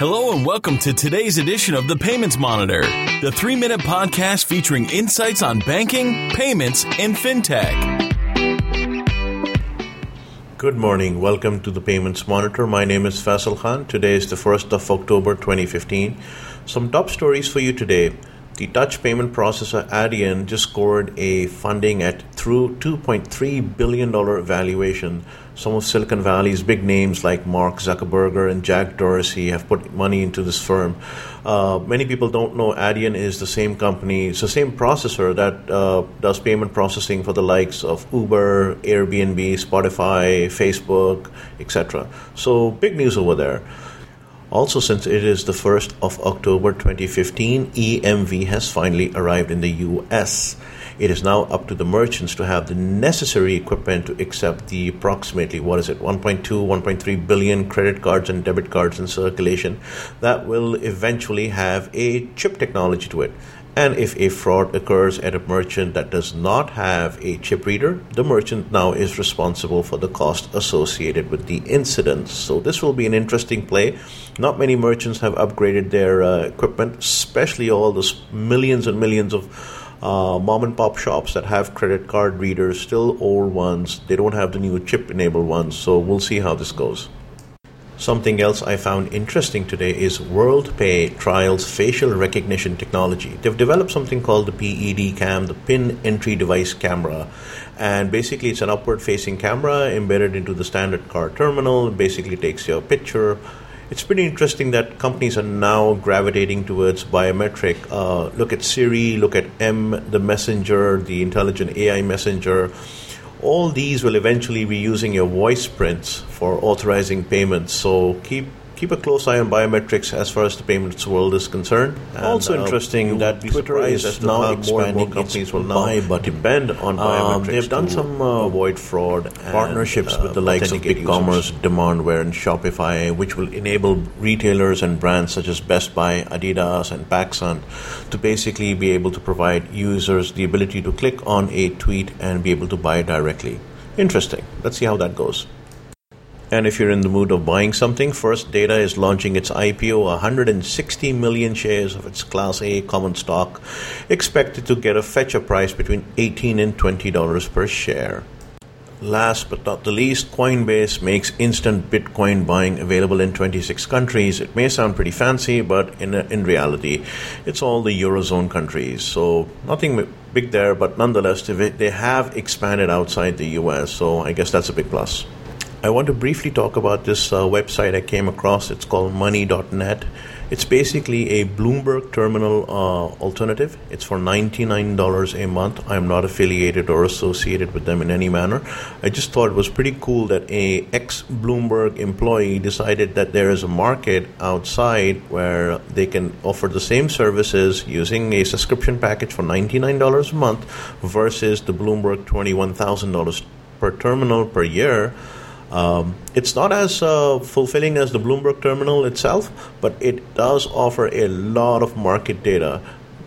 Hello and welcome to today's edition of the Payments Monitor, the three minute podcast featuring insights on banking, payments, and fintech. Good morning. Welcome to the Payments Monitor. My name is Faisal Khan. Today is the 1st of October 2015. Some top stories for you today. The Dutch payment processor Adyen just scored a funding at through $2.3 billion valuation. Some of Silicon Valley's big names like Mark Zuckerberg and Jack Dorsey have put money into this firm. Uh, many people don't know Adyen is the same company, it's the same processor that uh, does payment processing for the likes of Uber, Airbnb, Spotify, Facebook, etc. So, big news over there. Also, since it is the 1st of October 2015, EMV has finally arrived in the US. It is now up to the merchants to have the necessary equipment to accept the approximately, what is it, 1.2, 1.3 billion credit cards and debit cards in circulation that will eventually have a chip technology to it. And if a fraud occurs at a merchant that does not have a chip reader, the merchant now is responsible for the cost associated with the incident. So, this will be an interesting play. Not many merchants have upgraded their uh, equipment, especially all those millions and millions of uh, mom and pop shops that have credit card readers, still old ones. They don't have the new chip enabled ones. So, we'll see how this goes. Something else I found interesting today is WorldPay trials facial recognition technology. They've developed something called the PED cam, the pin entry device camera. And basically, it's an upward facing camera embedded into the standard card terminal. It basically takes your picture. It's pretty interesting that companies are now gravitating towards biometric. Uh, look at Siri, look at M, the messenger, the intelligent AI messenger all these will eventually be using your voice prints for authorizing payments. So keep keep a close eye on biometrics as far as the payments world is concerned. And also uh, interesting that Twitter is now expanding. More, more companies will now buy, but depend on biometrics. Um, they've done some uh, avoid fraud partnerships and, uh, with the likes of BigCommerce, Demandware, and Shopify, which will enable retailers and brands such as Best Buy, Adidas, and PacSun to basically be able to provide users the ability to click on a tweet and be able to buy directly. Interesting. Let's see how that goes. And if you're in the mood of buying something, First Data is launching its IPO, 160 million shares of its Class A common stock, expected to get a fetcher price between 18 and 20 dollars per share. Last but not the least, Coinbase makes instant Bitcoin buying available in 26 countries. It may sound pretty fancy, but in, in reality, it's all the Eurozone countries. So nothing big there, but nonetheless, they have expanded outside the US. So I guess that's a big plus. I want to briefly talk about this uh, website I came across. It's called money.net. It's basically a Bloomberg terminal uh, alternative. It's for $99 a month. I'm not affiliated or associated with them in any manner. I just thought it was pretty cool that a ex Bloomberg employee decided that there is a market outside where they can offer the same services using a subscription package for $99 a month versus the Bloomberg $21,000 per terminal per year um, it's not as uh, fulfilling as the Bloomberg terminal itself, but it does offer a lot of market data.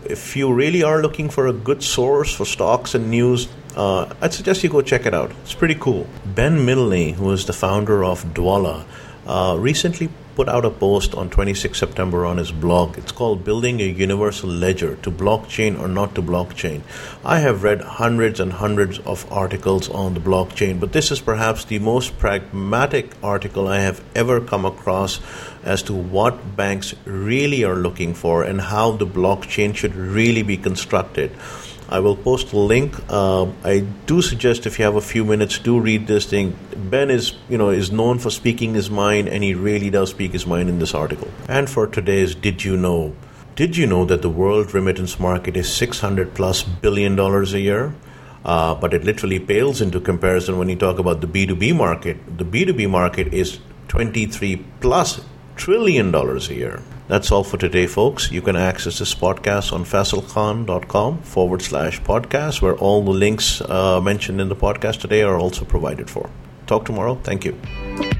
If you really are looking for a good source for stocks and news, uh, I'd suggest you go check it out. It's pretty cool. Ben Milne, who is the founder of Dwolla, uh, recently put out a post on 26 September on his blog. It's called Building a Universal Ledger to Blockchain or Not to Blockchain. I have read hundreds and hundreds of articles on the blockchain, but this is perhaps the most pragmatic article I have ever come across as to what banks really are looking for and how the blockchain should really be constructed. I will post a link. Uh, I do suggest if you have a few minutes, do read this thing. Ben is, you know, is known for speaking his mind, and he really does speak his mind in this article. And for today's, did you know? Did you know that the world remittance market is 600 plus billion dollars a year? Uh, but it literally pales into comparison when you talk about the B2B market. The B2B market is 23 plus trillion dollars a year. That's all for today, folks. You can access this podcast on faisalkhan.com forward slash podcast, where all the links uh, mentioned in the podcast today are also provided for. Talk tomorrow. Thank you.